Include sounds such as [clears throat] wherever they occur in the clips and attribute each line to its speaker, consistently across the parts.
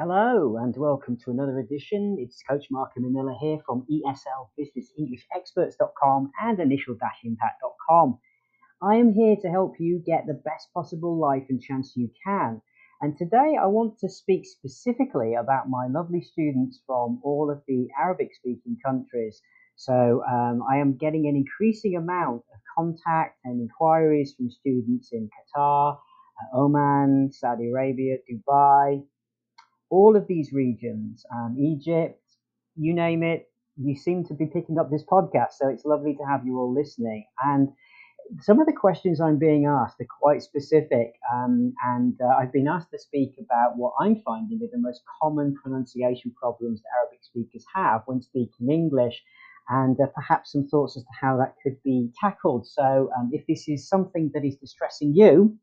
Speaker 1: Hello and welcome to another edition. It's Coach Mark Manila here from ESLBusinessEnglishExperts.com and Initial-Impact.com. I am here to help you get the best possible life and chance you can. And today I want to speak specifically about my lovely students from all of the Arabic speaking countries. So um, I am getting an increasing amount of contact and inquiries from students in Qatar, uh, Oman, Saudi Arabia, Dubai, all of these regions, um, Egypt, you name it, you seem to be picking up this podcast. So it's lovely to have you all listening. And some of the questions I'm being asked are quite specific. Um, and uh, I've been asked to speak about what I'm finding are the most common pronunciation problems that Arabic speakers have when speaking English. And uh, perhaps some thoughts as to how that could be tackled. So, um, if this is something that is distressing you,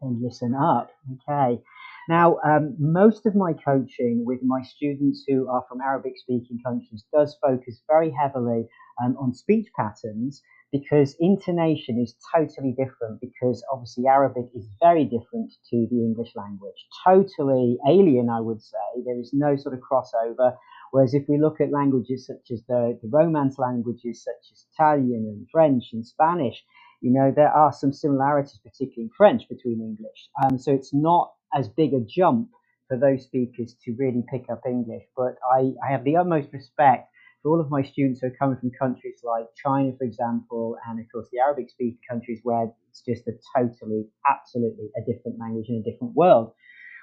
Speaker 1: then listen up. Okay. Now, um, most of my coaching with my students who are from Arabic speaking countries does focus very heavily um, on speech patterns because intonation is totally different because obviously Arabic is very different to the English language. Totally alien, I would say. There is no sort of crossover. Whereas if we look at languages such as the, the Romance languages, such as Italian and French and Spanish, you know, there are some similarities, particularly in French, between English. Um, so it's not as big a jump for those speakers to really pick up English. But I, I have the utmost respect for all of my students who are coming from countries like China, for example, and of course the Arabic speaking countries where it's just a totally, absolutely a different language in a different world.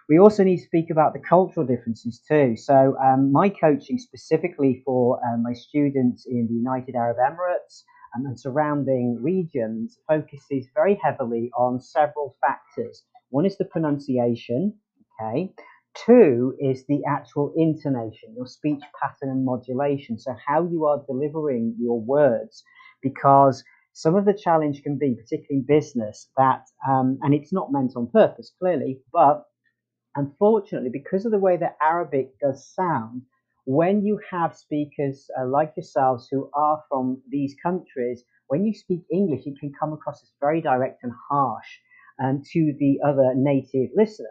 Speaker 1: We also need to speak about the cultural differences too. So, um, my coaching specifically for um, my students in the United Arab Emirates um, and surrounding regions focuses very heavily on several factors. One is the pronunciation, okay. Two is the actual intonation, your speech pattern and modulation. So, how you are delivering your words, because some of the challenge can be, particularly in business, that, um, and it's not meant on purpose, clearly, but unfortunately, because of the way that Arabic does sound, when you have speakers uh, like yourselves who are from these countries, when you speak English, it can come across as very direct and harsh um, to the other native listener.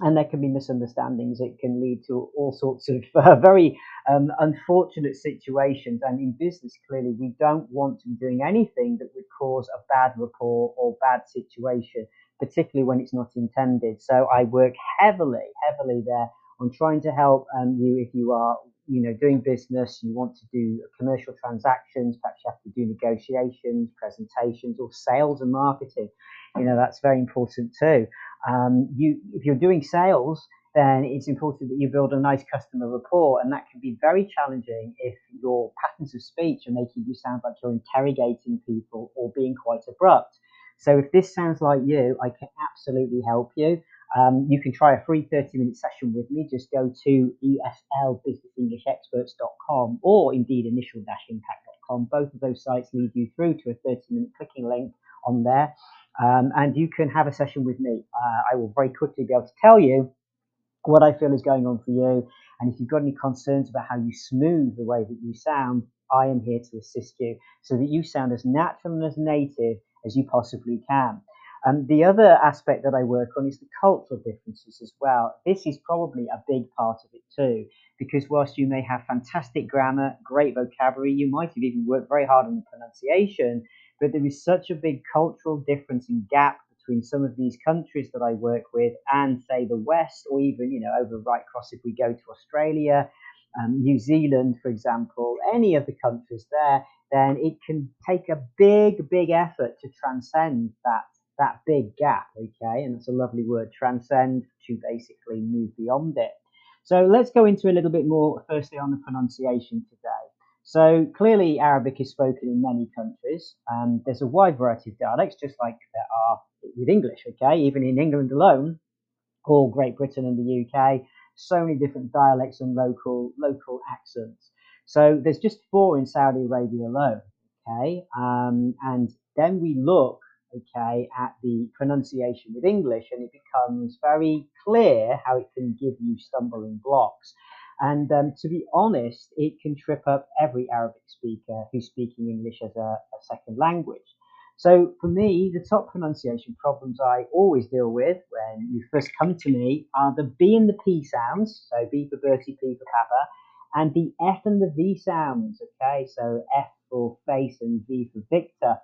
Speaker 1: And there can be misunderstandings. It can lead to all sorts of [laughs] uh, very um, unfortunate situations. And in business, clearly, we don't want to be doing anything that would cause a bad rapport or bad situation, particularly when it's not intended. So I work heavily, heavily there on trying to help um, you if you are you know doing business you want to do commercial transactions perhaps you have to do negotiations presentations or sales and marketing you know that's very important too. Um, you if you're doing sales, then it's important that you build a nice customer rapport, and that can be very challenging if your patterns of speech are making you sound like you're interrogating people or being quite abrupt. So if this sounds like you, I can absolutely help you. Um, you can try a free 30 minute session with me. Just go to eslbusinessenglishexperts.com or indeed initial impact.com. Both of those sites lead you through to a 30 minute clicking link on there. Um, and you can have a session with me. Uh, I will very quickly be able to tell you what I feel is going on for you. And if you've got any concerns about how you smooth the way that you sound, I am here to assist you so that you sound as natural and as native as you possibly can. Um, the other aspect that I work on is the cultural differences as well. This is probably a big part of it too, because whilst you may have fantastic grammar, great vocabulary, you might have even worked very hard on the pronunciation, but there is such a big cultural difference and gap between some of these countries that I work with and, say, the West, or even, you know, over right across if we go to Australia, um, New Zealand, for example, any of the countries there, then it can take a big, big effort to transcend that that big gap. Okay, and that's a lovely word, transcend, to basically move beyond it. So let's go into a little bit more, firstly, on the pronunciation today. So clearly, Arabic is spoken in many countries. Um, there's a wide variety of dialects, just like there are with English. Okay, even in England alone, or Great Britain and the UK, so many different dialects and local local accents. So there's just four in Saudi Arabia alone. Okay, um, and then we look okay at the pronunciation with English, and it becomes very clear how it can give you stumbling blocks. And um, to be honest, it can trip up every Arabic speaker who's speaking English as a, a second language. So for me, the top pronunciation problems I always deal with when you first come to me are the B and the P sounds. So B for Bertie, P for Papa, and the F and the V sounds. Okay, so F for face and V for Victor.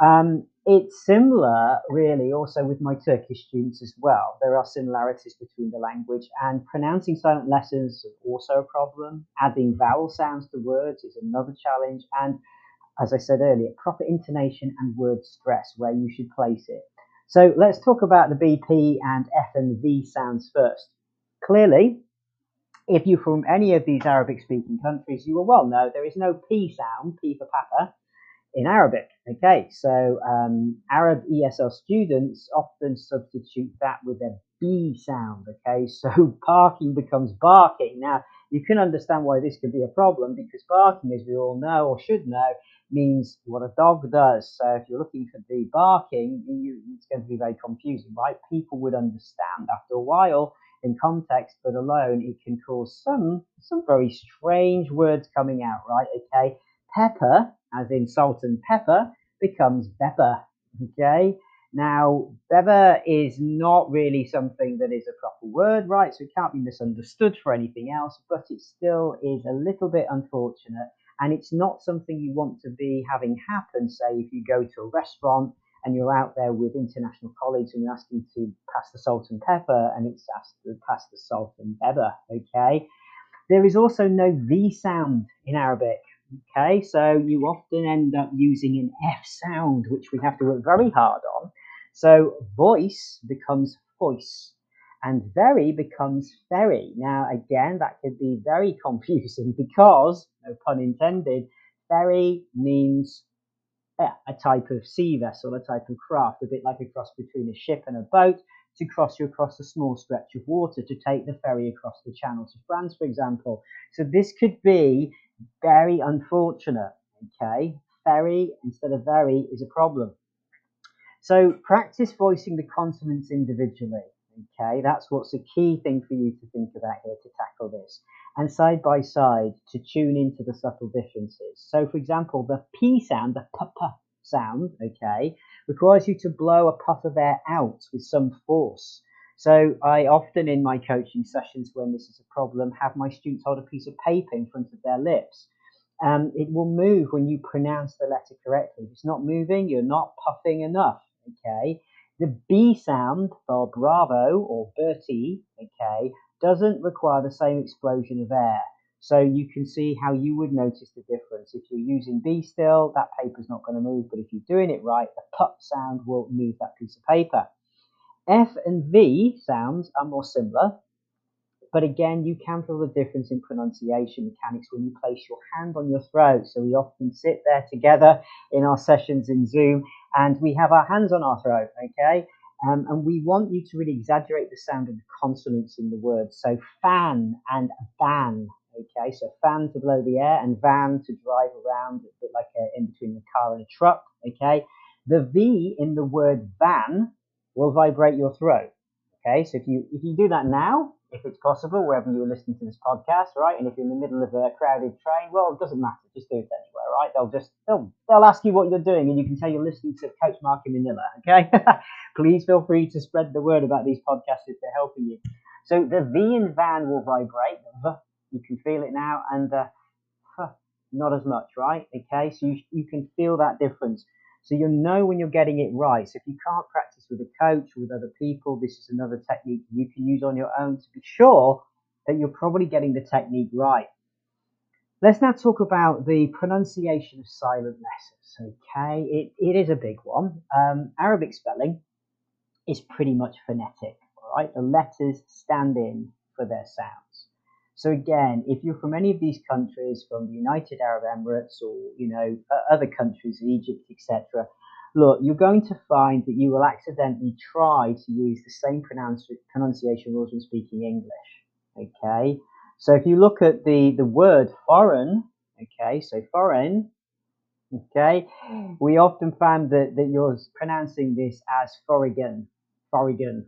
Speaker 1: Um, it's similar, really, also with my Turkish students as well. There are similarities between the language, and pronouncing silent letters is also a problem. Adding vowel sounds to words is another challenge, and as I said earlier, proper intonation and word stress, where you should place it. So let's talk about the BP and F and V sounds first. Clearly, if you're from any of these Arabic speaking countries, you will well know there is no P sound, P for Papa, in Arabic. Okay, so um, Arab ESL students often substitute that with a B sound. Okay, [laughs] so parking becomes barking. Now, you can understand why this could be a problem because barking, as we all know or should know, means what a dog does. So if you're looking for the barking, you, it's going to be very confusing, right? People would understand after a while in context, but alone it can cause some some very strange words coming out, right? Okay, pepper, as in salt and pepper, becomes pepper. Okay. Now, Beba is not really something that is a proper word, right? So it can't be misunderstood for anything else, but it still is a little bit unfortunate and it's not something you want to be having happen. Say, if you go to a restaurant and you're out there with international colleagues and you're asking to pass the salt and pepper, and it's asked to pass the salt and pepper. Okay. There is also no V sound in Arabic. Okay, so you often end up using an F sound, which we have to work very hard on. So voice becomes voice and very becomes ferry. Now, again, that could be very [laughs] confusing because, no pun intended, ferry means eh, a type of sea vessel, a type of craft, a bit like a cross between a ship and a boat to cross you across a small stretch of water to take the ferry across the channel to France, for example. So this could be very unfortunate. Okay, ferry instead of very is a problem. So practice voicing the consonants individually. Okay, that's what's a key thing for you to think about here to tackle this. And side by side to tune into the subtle differences. So, for example, the P sound, the p p sound, okay, requires you to blow a puff of air out with some force. So, I often in my coaching sessions, when this is a problem, have my students hold a piece of paper in front of their lips. Um, it will move when you pronounce the letter correctly. If it's not moving, you're not puffing enough, okay? The B sound for Bravo or Bertie, okay, doesn't require the same explosion of air. So you can see how you would notice the difference. If you're using B still, that paper's not going to move, but if you're doing it right, the pup sound will move that piece of paper. F and V sounds are more similar, but again, you can feel the difference in pronunciation mechanics when you place your hand on your throat. So we often sit there together in our sessions in Zoom and we have our hands on our throat, okay? Um, and we want you to really exaggerate the sound of the consonants in the word. So fan and ban, okay? So fan to blow the air and van to drive around, a bit like a, in between a car and a truck, okay? The V in the word van will vibrate your throat, okay? So if you if you do that now, if it's possible, wherever you're listening to this podcast, right? And if you're in the middle of a crowded train, well, it doesn't matter. Just do it anywhere, right? They'll just they'll they'll ask you what you're doing, and you can tell you're listening to Coach Mark in Manila. Okay, [laughs] please feel free to spread the word about these podcasts if they're helping you. So the V in van will vibrate. You can feel it now, and uh, not as much, right? Okay, so you you can feel that difference. So you'll know when you're getting it right. So if you can't practice with a coach with other people, this is another technique you can use on your own to be sure that you're probably getting the technique right. Let's now talk about the pronunciation of silent letters. Okay, it, it is a big one. Um, Arabic spelling is pretty much phonetic. All right, the letters stand in for their sound. So again, if you're from any of these countries, from the United Arab Emirates or you know other countries, Egypt, etc., look, you're going to find that you will accidentally try to use the same pronunciation rules when speaking English. Okay, so if you look at the the word foreign, okay, so foreign, okay, we often find that that you're pronouncing this as foreign, foreign.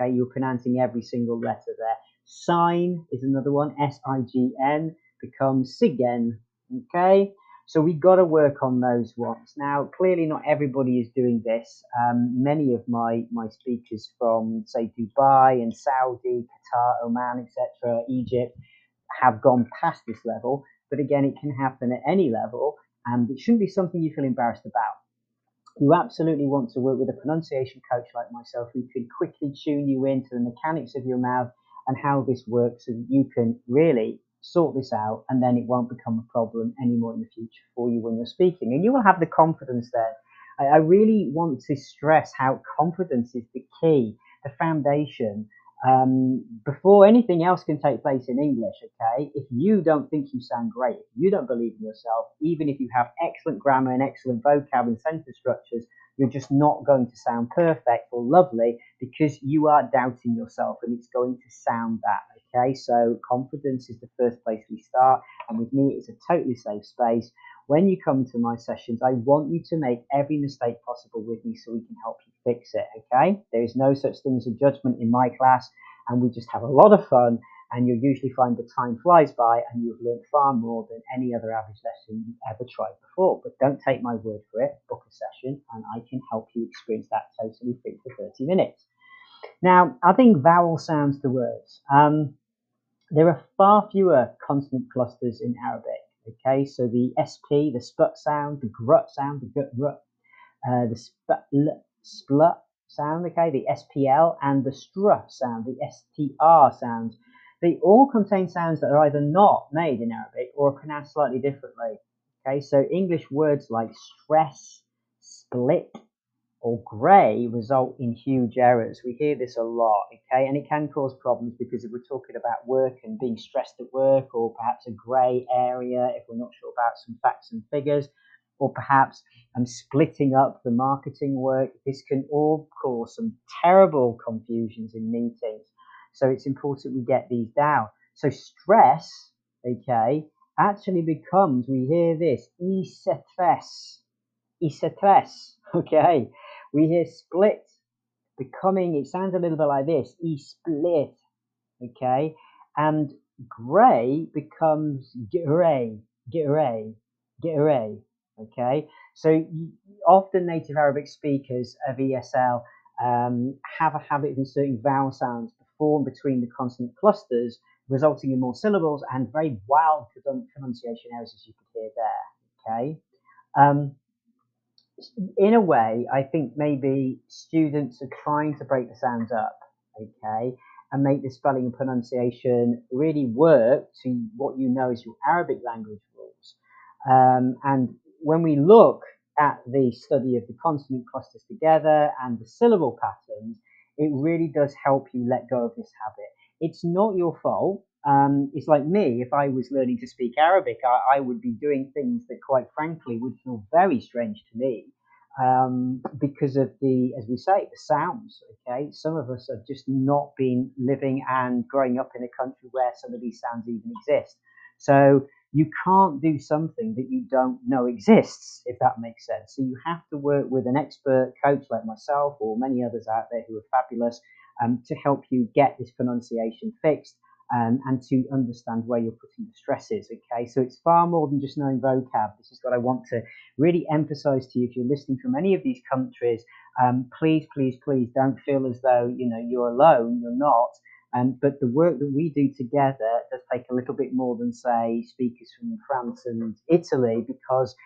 Speaker 1: Okay, you're pronouncing every single letter there. Sign is another one. S I G N becomes Siggen. Okay. So we got to work on those ones. Now, clearly, not everybody is doing this. Um, many of my my speakers from say Dubai and Saudi, Qatar, Oman, etc., Egypt, have gone past this level. But again, it can happen at any level, and it shouldn't be something you feel embarrassed about. You absolutely want to work with a pronunciation coach like myself who can quickly tune you into the mechanics of your mouth and how this works so that you can really sort this out, and then it won't become a problem anymore in the future for you when you're speaking. And you will have the confidence there. I, I really want to stress how confidence is the key, the foundation. Um, before anything else can take place in English, okay, if you don't think you sound great, if you don't believe in yourself, even if you have excellent grammar and excellent vocab and sentence structures, you're just not going to sound perfect or lovely because you are doubting yourself and it's going to sound that. Okay, so confidence is the first place we start, and with me, it's a totally safe space. When you come to my sessions, I want you to make every mistake possible with me so we can help you fix it. Okay, there is no such thing as a judgment in my class, and we just have a lot of fun and you'll usually find the time flies by and you've learned far more than any other average lesson you've ever tried before. But don't take my word for it, book a session and I can help you experience that totally free for 30 minutes. Now, I think vowel sounds to words. Um, there are far fewer consonant clusters in Arabic. Okay, so the SP, the sput sound, the grut sound, the gut rut, uh, the spl, splut sound, okay, the SPL, and the str sound, the STR sound they all contain sounds that are either not made in Arabic or are pronounced slightly differently. Okay, so English words like stress, split, or grey result in huge errors. We hear this a lot, okay, and it can cause problems because if we're talking about work and being stressed at work, or perhaps a grey area if we're not sure about some facts and figures, or perhaps I'm splitting up the marketing work, this can all cause some terrible confusions in meetings. So it's important we get these down. So stress, okay, actually becomes, we hear this, isetres, isetres, okay. We hear split becoming, it sounds a little bit like this, e-split, okay. And grey becomes grey, grey, grey, okay. So often native Arabic speakers of ESL um, have a habit of inserting vowel sounds form between the consonant clusters, resulting in more syllables and very wild pronunciation errors, as you could hear there. Okay. Um, in a way, I think maybe students are trying to break the sounds up, okay, and make the spelling and pronunciation really work to what you know as your Arabic language rules. Um, and when we look at the study of the consonant clusters together and the syllable patterns, it really does help you let go of this habit. It's not your fault. Um, it's like me, if I was learning to speak Arabic, I, I, would be doing things that, quite frankly, would feel very strange to me um, because of the, as we say, the sounds. Okay, some of us have just not been living and growing up in a country where some of these sounds even exist. So you can't do something that you don't know exists, if that makes sense. So you have to work with an expert coach like myself or many others out there who are fabulous um, to help you get this pronunciation fixed um, and to understand where you're putting the stresses. Okay, so it's far more than just knowing vocab. This is what I want to really emphasize to you. If you're listening from any of these countries, um, please, please, please don't feel as though you know you're alone. You're not. Um, but the work that we do together does take a little bit more than, say, speakers from France and Italy, because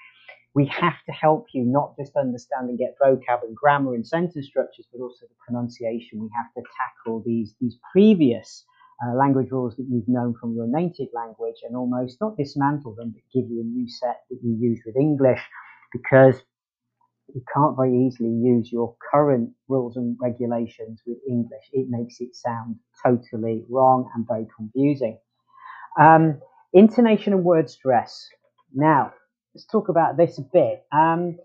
Speaker 1: we have to help you not just understand and get vocab and grammar and sentence structures, but also the pronunciation. We have to tackle these, these previous uh, language rules that you've known from your native language and almost not dismantle them, but give you a new set that you use with English because you can't very easily use your current rules and regulations with English. It makes it sound totally wrong and very confusing. Um, intonation and word stress. Now, let's talk about this a bit. Um,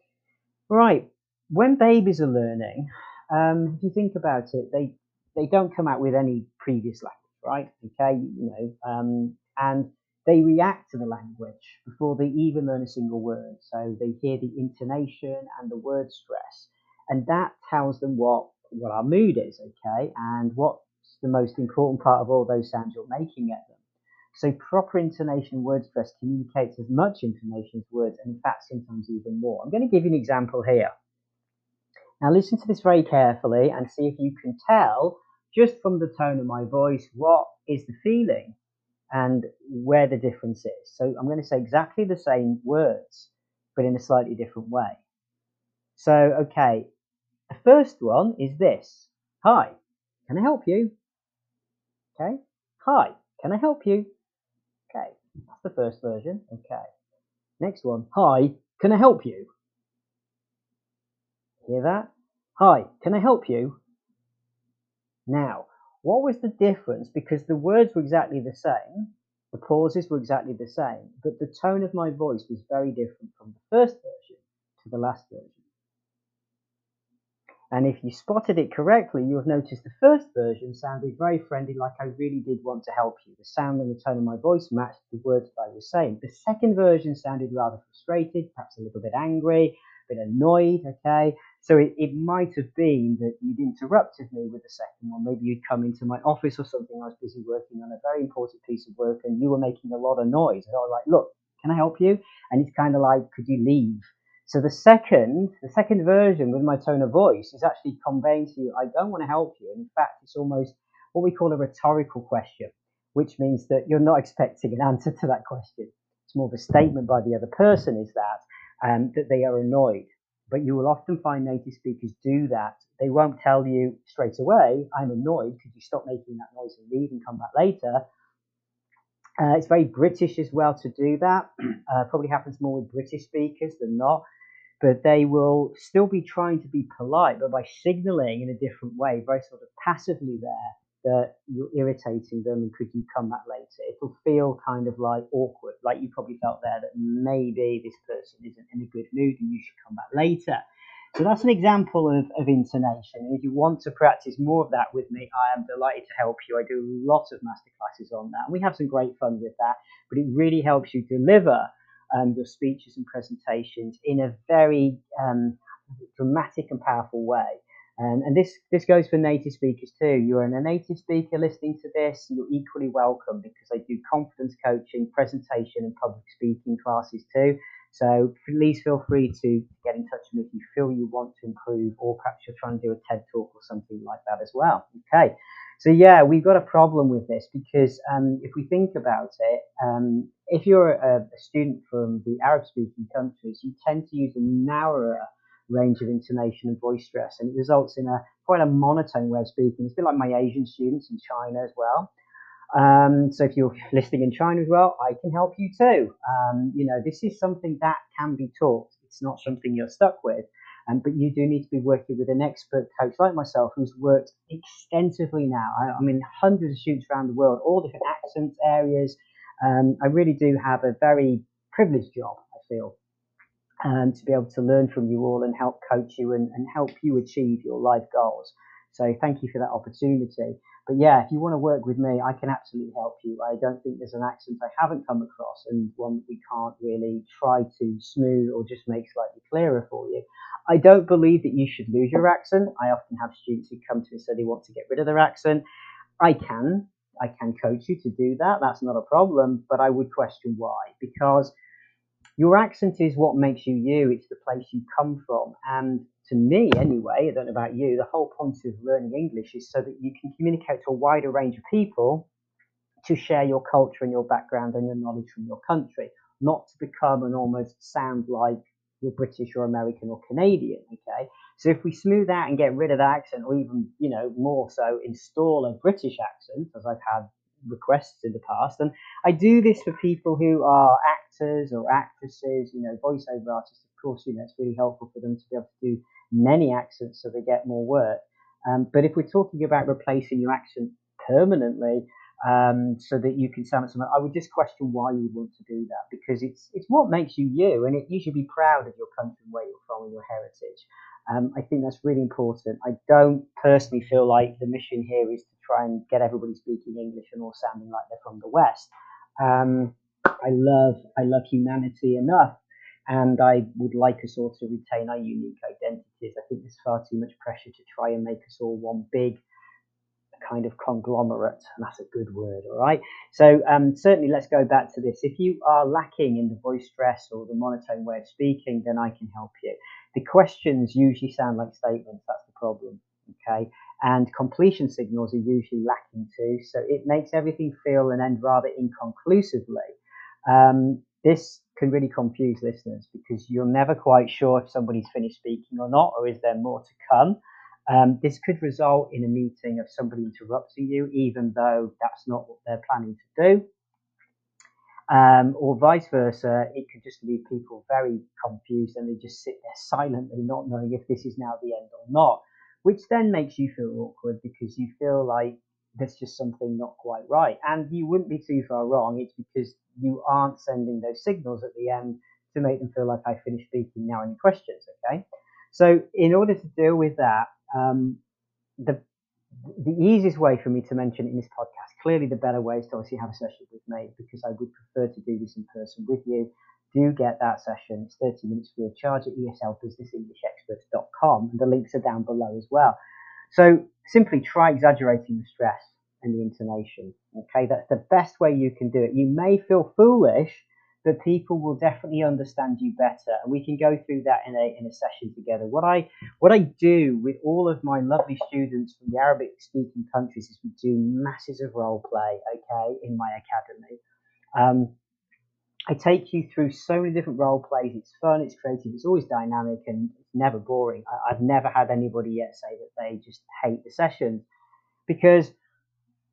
Speaker 1: right, when babies are learning, um, if you think about it, they they don't come out with any previous language, right? Okay, you know, um, and they react to the language before they even learn a single word. So they hear the intonation and the word stress, and that tells them what what our mood is, okay, and what's the most important part of all those sounds you're making at them. So proper intonation word stress communicates as much information as words, and in fact sometimes even more. I'm going to give you an example here. Now listen to this very carefully and see if you can tell just from the tone of my voice what is the feeling and where the difference is. So I'm going to say exactly the same words, but in a slightly different way. So, okay, the first one is this. Hi, can I help you? Okay. Hi, can I help you? Okay, that's the first version. Okay. Next one. Hi, can I help you? Hear that? Hi, can I help you? Now, what was the difference? Because the words were exactly the same, the pauses were exactly the same, but the tone of my voice was very different from the first version to the last version. And if you spotted it correctly, you have noticed the first version sounded very friendly, like I really did want to help you. The sound and the tone of my voice matched the words that I was saying. The second version sounded rather frustrated, perhaps a little bit angry, a bit annoyed, okay? So it, it might have been that you'd interrupted me with the second one. Maybe you'd come into my office or something. I was busy working on a very important piece of work and you were making a lot of noise. And I was like, look, can I help you? And it's kind of like, could you leave? So the second, the second version with my tone of voice is actually conveying to you, I don't want to help you. And in fact, it's almost what we call a rhetorical question, which means that you're not [laughs] expecting an answer to that question. It's more of a statement by the other person is that, um, that they are annoyed. But you will often find native speakers do that. They won't tell you straight away, I'm annoyed, could you stop making that noise and leave and come back later? Uh, it's very British as well to do that. [clears throat] Uh, probably happens more with British speakers than not. But they will still be trying to be polite, but by signaling in a different way, very sort of passively there, that you're irritating them and could you come back later? It'll feel kind of like awkward, like you probably felt there that maybe this person isn't in a good mood and you should come back later. So that's an example of, of intonation. And if you want to practice more of that with me, I am delighted to help you. I do lots of masterclasses on that. And we have some great fun with that, but it really helps you deliver um, your speeches and presentations in a very um, dramatic and powerful way. Um, and this, this goes for native speakers too. You're a native speaker listening to this, you're equally welcome because I do confidence coaching, presentation, and public speaking classes too. So please feel free to get in touch with me if you feel you want to improve, or perhaps you're trying to do a TED talk or something like that as well. Okay. So yeah, we've got a problem with this because um, if we think about it, um, if you're a, a, student from the Arab-speaking countries, you tend to use a narrower range of intonation and voice stress, and it results in a quite a monotone way of speaking. It's a bit like my Asian students in China as well. Um, so if you're [laughs] listening in China as well, I can help you too. Um, you know, this is something that can be taught. It's not something you're stuck with. Um, but you do need to be working with an expert coach like myself who's worked extensively now. I, I mean, hundreds of students around the world, all different accents, areas. Um, I really do have a very privileged job, I feel, um, to be able to learn from you all and help coach you and, and help you achieve your life goals. So thank you for that opportunity. But yeah, if you want to work with me, I can absolutely help you. I don't think there's an accent I haven't come across and one that we can't really try to smooth or just make slightly clearer for you. I don't believe that you should lose your accent. I often have students who come to me and say they want to get rid of their accent. I can. I can coach you to do that. That's not a problem. But I would question why. Because your accent is what makes you you. It's the place you come from. And to me, anyway, I don't know about you, the whole point of learning English is so that you can communicate to a wider range of people to share your culture and your background and your knowledge from your country, not to become and almost sound like you're British or American or Canadian. Okay, so if we smooth out and get rid of that accent, or even you know more so install a British accent, as I've had requests in the past, and I do this for people who are actors or actresses, you know, voiceover artists. Of course, you know it's really helpful for them to be able to do many accents so they get more work. Um, but if we're talking about replacing your accent permanently, um, so that you can sound something. I would just question why you would want to do that because it's it's what makes you you, and it, you should be proud of your country and where you're from and your heritage. Um, I think that's really important. I don't personally feel like the mission here is to try and get everybody speaking English and all sounding like they're from the West. Um, I love I love humanity enough, and I would like us all to retain our unique identities. I think there's far too much pressure to try and make us all one big kind of conglomerate, and that's a good word, all right? So um, certainly let's go back to this. If you are lacking in the voice stress or the monotone way of speaking, then I can help you. The questions usually sound like statements, that's the problem, okay? And completion signals are usually lacking too, so it makes everything feel and end rather inconclusively. Um, this can really confuse listeners because you're never quite sure if somebody's finished speaking or not, or is there more to come. Um, this could result in a meeting of somebody interrupting you, even though that's not what they're planning to do. Um, or vice versa, it could just leave people very confused and they just sit there silently, not knowing if this is now the end or not, which then makes you feel awkward because you feel like there's just something not quite right. And you wouldn't be too far wrong. It's because you aren't sending those signals at the end to make them feel like I finished speaking. Now, any questions? Okay. So, in order to deal with that, um, the the easiest way for me to mention in this podcast, clearly the better way is to obviously have a session with me because I would prefer to do this in person with you. Do get that session. It's 30 minutes free of charge at eslbusinessenglishexperts.com and the links are down below as well. So simply try exaggerating the stress and the intonation. Okay, that's the best way you can do it. You may feel foolish but people will definitely understand you better. And we can go through that in a, in a session together. What I, what I do with all of my lovely students from the Arabic speaking countries is we do masses of role play, okay, in my academy. Um, I take you through so many different role plays. It's fun, it's creative, it's always dynamic, and it's never boring. I, I've never had anybody yet say that they just hate the sessions because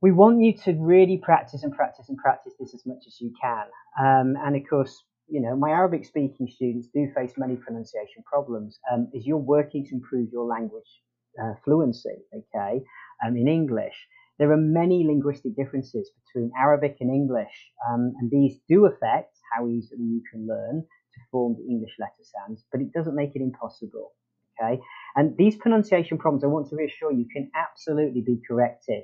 Speaker 1: we want you to really practice and practice and practice this as much as you can. Um, and of course, you know, my Arabic speaking students do face many pronunciation problems um, as you're working to improve your language uh, fluency, okay, um, in English. There are many linguistic differences between Arabic and English, um, and these do affect how easily you can learn to form the English letter sounds, but it doesn't make it impossible, okay? And these pronunciation problems, I want to reassure you, can absolutely be corrected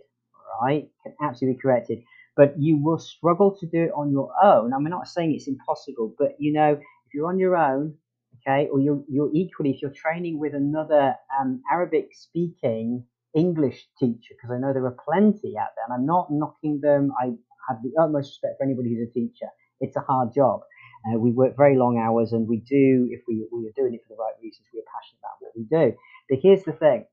Speaker 1: right, can absolutely be corrected. But you will struggle to do it on your own. I'm not saying it's impossible, but you know, if you're on your own, okay, or you're, you're equally, if you're training with another um, Arabic speaking English teacher, because I know there are plenty out there, and I'm not knocking them. I have the utmost respect for anybody who's a teacher. It's a hard job. Uh, we work very long hours, and we do, if we, we are doing it for the right reasons, we are passionate about what we do. But here's the thing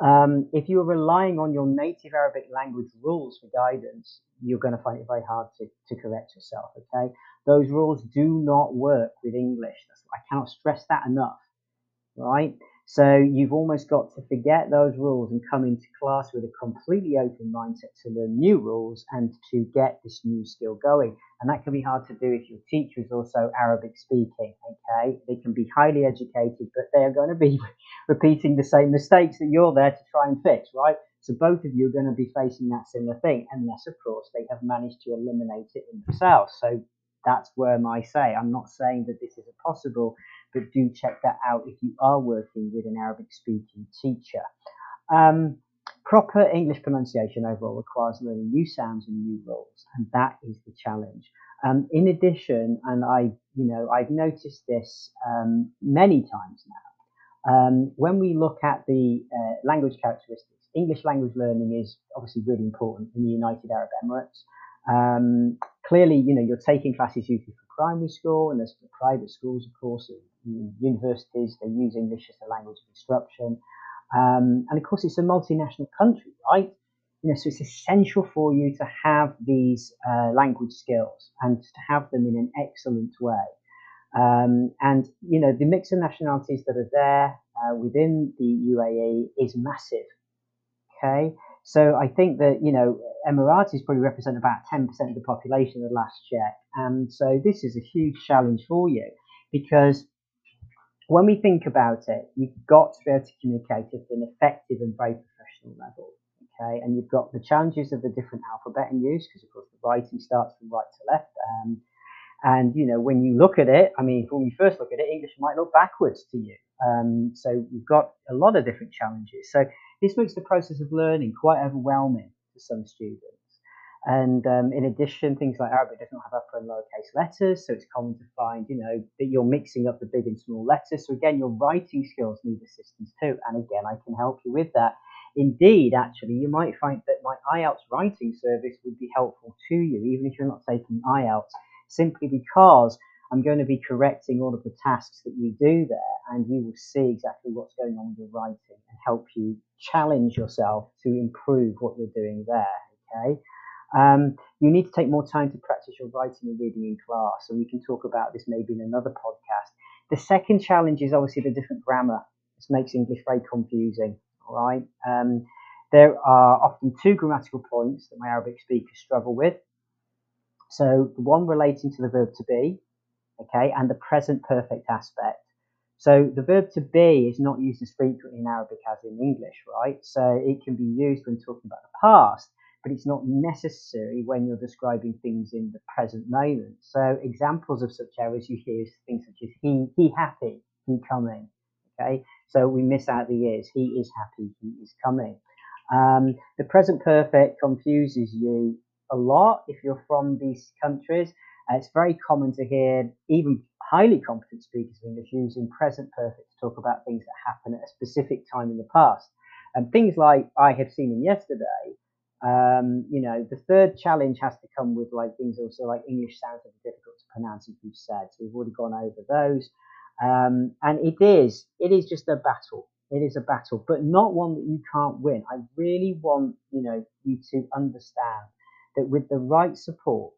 Speaker 1: um, if you're relying on your native Arabic language rules for guidance, you're going to find it very hard to, to correct yourself. Okay, those rules do not work with English. I cannot stress that enough. Right? So you've almost got to forget those rules and come into class with a completely open mindset to learn new rules and to get this new skill going. And that can be hard to do if your teacher is also Arabic speaking. Okay, they can be highly educated, but they are going to be [laughs] repeating the same mistakes that you're there to try and fix, right? So both of you are going to be facing that similar thing, unless, of course, they have managed to eliminate it in themselves. So that's where I say I'm not saying that this is impossible, but do check that out if you are working with an Arabic speaking teacher. Um, proper English pronunciation overall requires learning new sounds and new rules, and that is the challenge. Um, in addition, and I, you know, I've noticed this um, many times now. Um, when we look at the uh, language characteristics, English language learning is obviously really important in the United Arab Emirates. Um, clearly, you know, you're taking classes usually for primary school, and there's the private schools, of course, universities. They use English as a language of instruction, um, and of course, it's a multinational country, right? You know, so it's essential for you to have these uh, language skills and to have them in an excellent way. Um, and you know, the mix of nationalities that are there uh, within the UAE is massive. Okay, so I think that, you know, Emiratis probably represent about 10% of the population at the last check. And so this is a huge challenge for you because when we think about it, you've got to be able to communicate at an effective and very professional level. Okay, and you've got the challenges of the different alphabet in use because, of course, the writing starts from right to left. Um, and you know, when you look at it, I mean, when you first look at it, English might look backwards to you. Um, so you've got a lot of different challenges. So this makes the process of learning quite overwhelming for some students. And um, in addition, things like Arabic does not have upper and lowercase letters, so it's common to find, you know, that you're mixing up the big and small letters. So again, your writing skills need assistance too. And again, I can help you with that. Indeed, actually, you might find that my IELTS writing service would be helpful to you, even if you're not taking IELTS, simply because I'm going to be correcting all of the tasks that you do there, and you will see exactly what's going on with your writing and help you challenge yourself to improve what you're doing there. Okay. Um, you need to take more time to practice your writing and reading in class, and we can talk about this maybe in another podcast. The second challenge is obviously the different grammar. This makes English very confusing. All right. Um, there are often two grammatical points that my Arabic speakers struggle with. So the one relating to the verb to be, okay, and the present perfect aspect. So the verb to be is not used as frequently in Arabic as in English, right? So it can be used when talking about the past, but it's not necessary when you're describing things in the present moment. So examples of such errors you hear is things such as he, he happy, he coming. Okay, so we miss out the is. He is happy, he is coming. Um, the present perfect confuses you a lot if you're from these countries. Uh, it's very common to hear even highly competent speakers of English using present perfect to talk about things that happen at a specific time in the past. And things like I have seen him yesterday um, you know, the third challenge has to come with like things also like English sounds that are difficult to pronounce, as you've said. So we've already gone over those. Um, and it is, it is just a battle. It is a battle, but not one that you can't win. I really want, you know, you to understand that with the right support,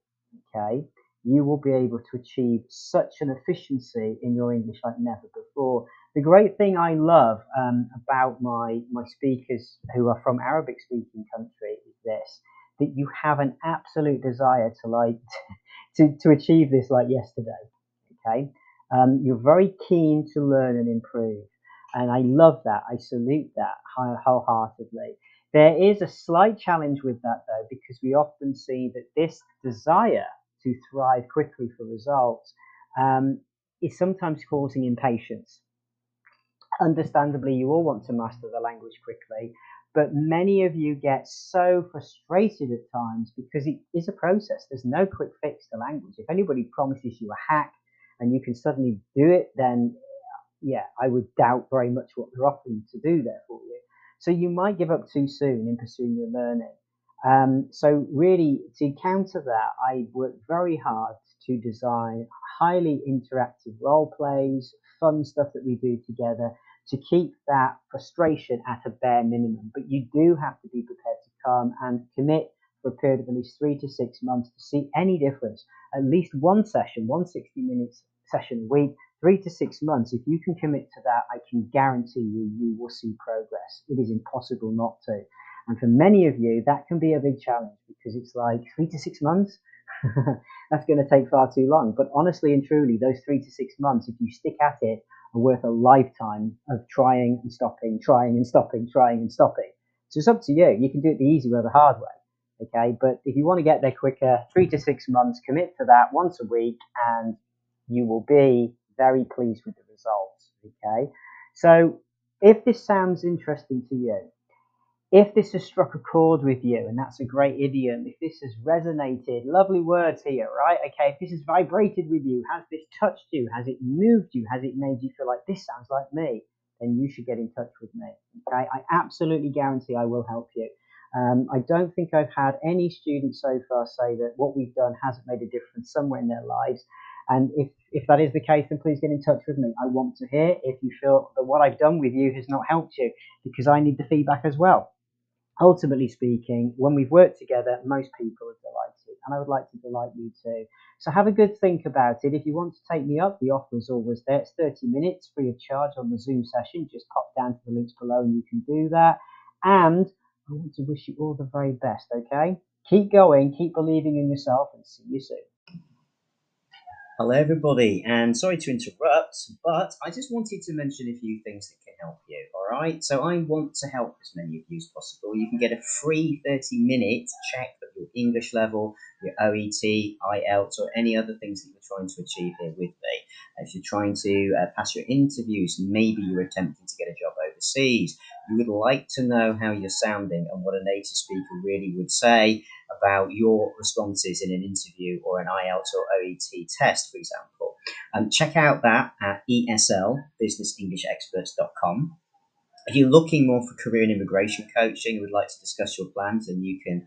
Speaker 1: okay, you will be able to achieve such an efficiency in your English like never before. The great thing I love um, about my, my speakers who are from Arabic speaking country is this, that you have an absolute desire to like, [laughs] to, to achieve this like yesterday. Okay. Um, you're very keen to learn and improve. And I love that. I salute that wholeheartedly. There is a slight challenge with that though, because we often see that this desire to thrive quickly for results um, is sometimes causing impatience. Understandably, you all want to master the language quickly, but many of you get so frustrated at times because it is a process. There's no quick fix to language. If anybody promises you a hack and you can suddenly do it, then yeah, I would doubt very much what they're offering to do there for you. So you might give up too soon in pursuing your learning. Um, so really, to counter that, I worked very hard to design highly interactive role plays, fun stuff that we do together to keep that frustration at a bare minimum. But you do have to be prepared to come and commit for a period of at least three to six months to see any difference. At least one session, one 60 minutes session a week, three to six months. If you can commit to that, I can guarantee you, you will see progress. It is impossible not to. And for many of you, that can be a big challenge because it's like three to six months. [laughs] That's going to take far too long. But honestly and truly, those three to six months, if you stick at it, are worth a lifetime of trying and stopping, trying and stopping, trying and stopping. So it's up to you. You can do it the easy way or the hard way. Okay. But if you want to get there quicker, three to six months, commit to that once a week and you will be very pleased with the results. Okay. So if this sounds interesting to you, if this has struck a chord with you, and that's a great idiom, if this has resonated, lovely words here, right? Okay, if this has vibrated with you, has this touched you? Has it moved you? Has it made you feel like this sounds like me? Then you should get in touch with me. Okay, I absolutely guarantee I will help you. Um, I don't think I've had any students so far say that what we've done hasn't made a difference somewhere in their lives. And if, if that is the case, then please get in touch with me. I want to hear if you feel that what I've done with you has not helped you because I need the feedback as well ultimately speaking, when we've worked together, most people are delighted, and I would like to delight you too. So have a good think about it. If you want to take me up, the offer is always there. It's 30 minutes free of charge on the Zoom session. Just pop down to the links below and you can do that. And I want to wish you all the very best, okay? Keep going, keep believing in yourself, and see you soon.
Speaker 2: Hello, everybody, and sorry to interrupt, but I just wanted to mention a few things that can help you. All right, so I want to help as many of you as possible. You can get a free 30 minute check of your English level, your OET, IELTS, or any other things that you're trying to achieve here with me. If you're trying to uh, pass your interviews, maybe you're attempting to get a job overseas, you would like to know how you're sounding and what a native speaker really would say about your responses in an interview or an IELTS or OET test, for example. Um, check out that at eslbusinessenglishexperts.com. If you're looking more for career and immigration coaching, would like to discuss your plans, then you can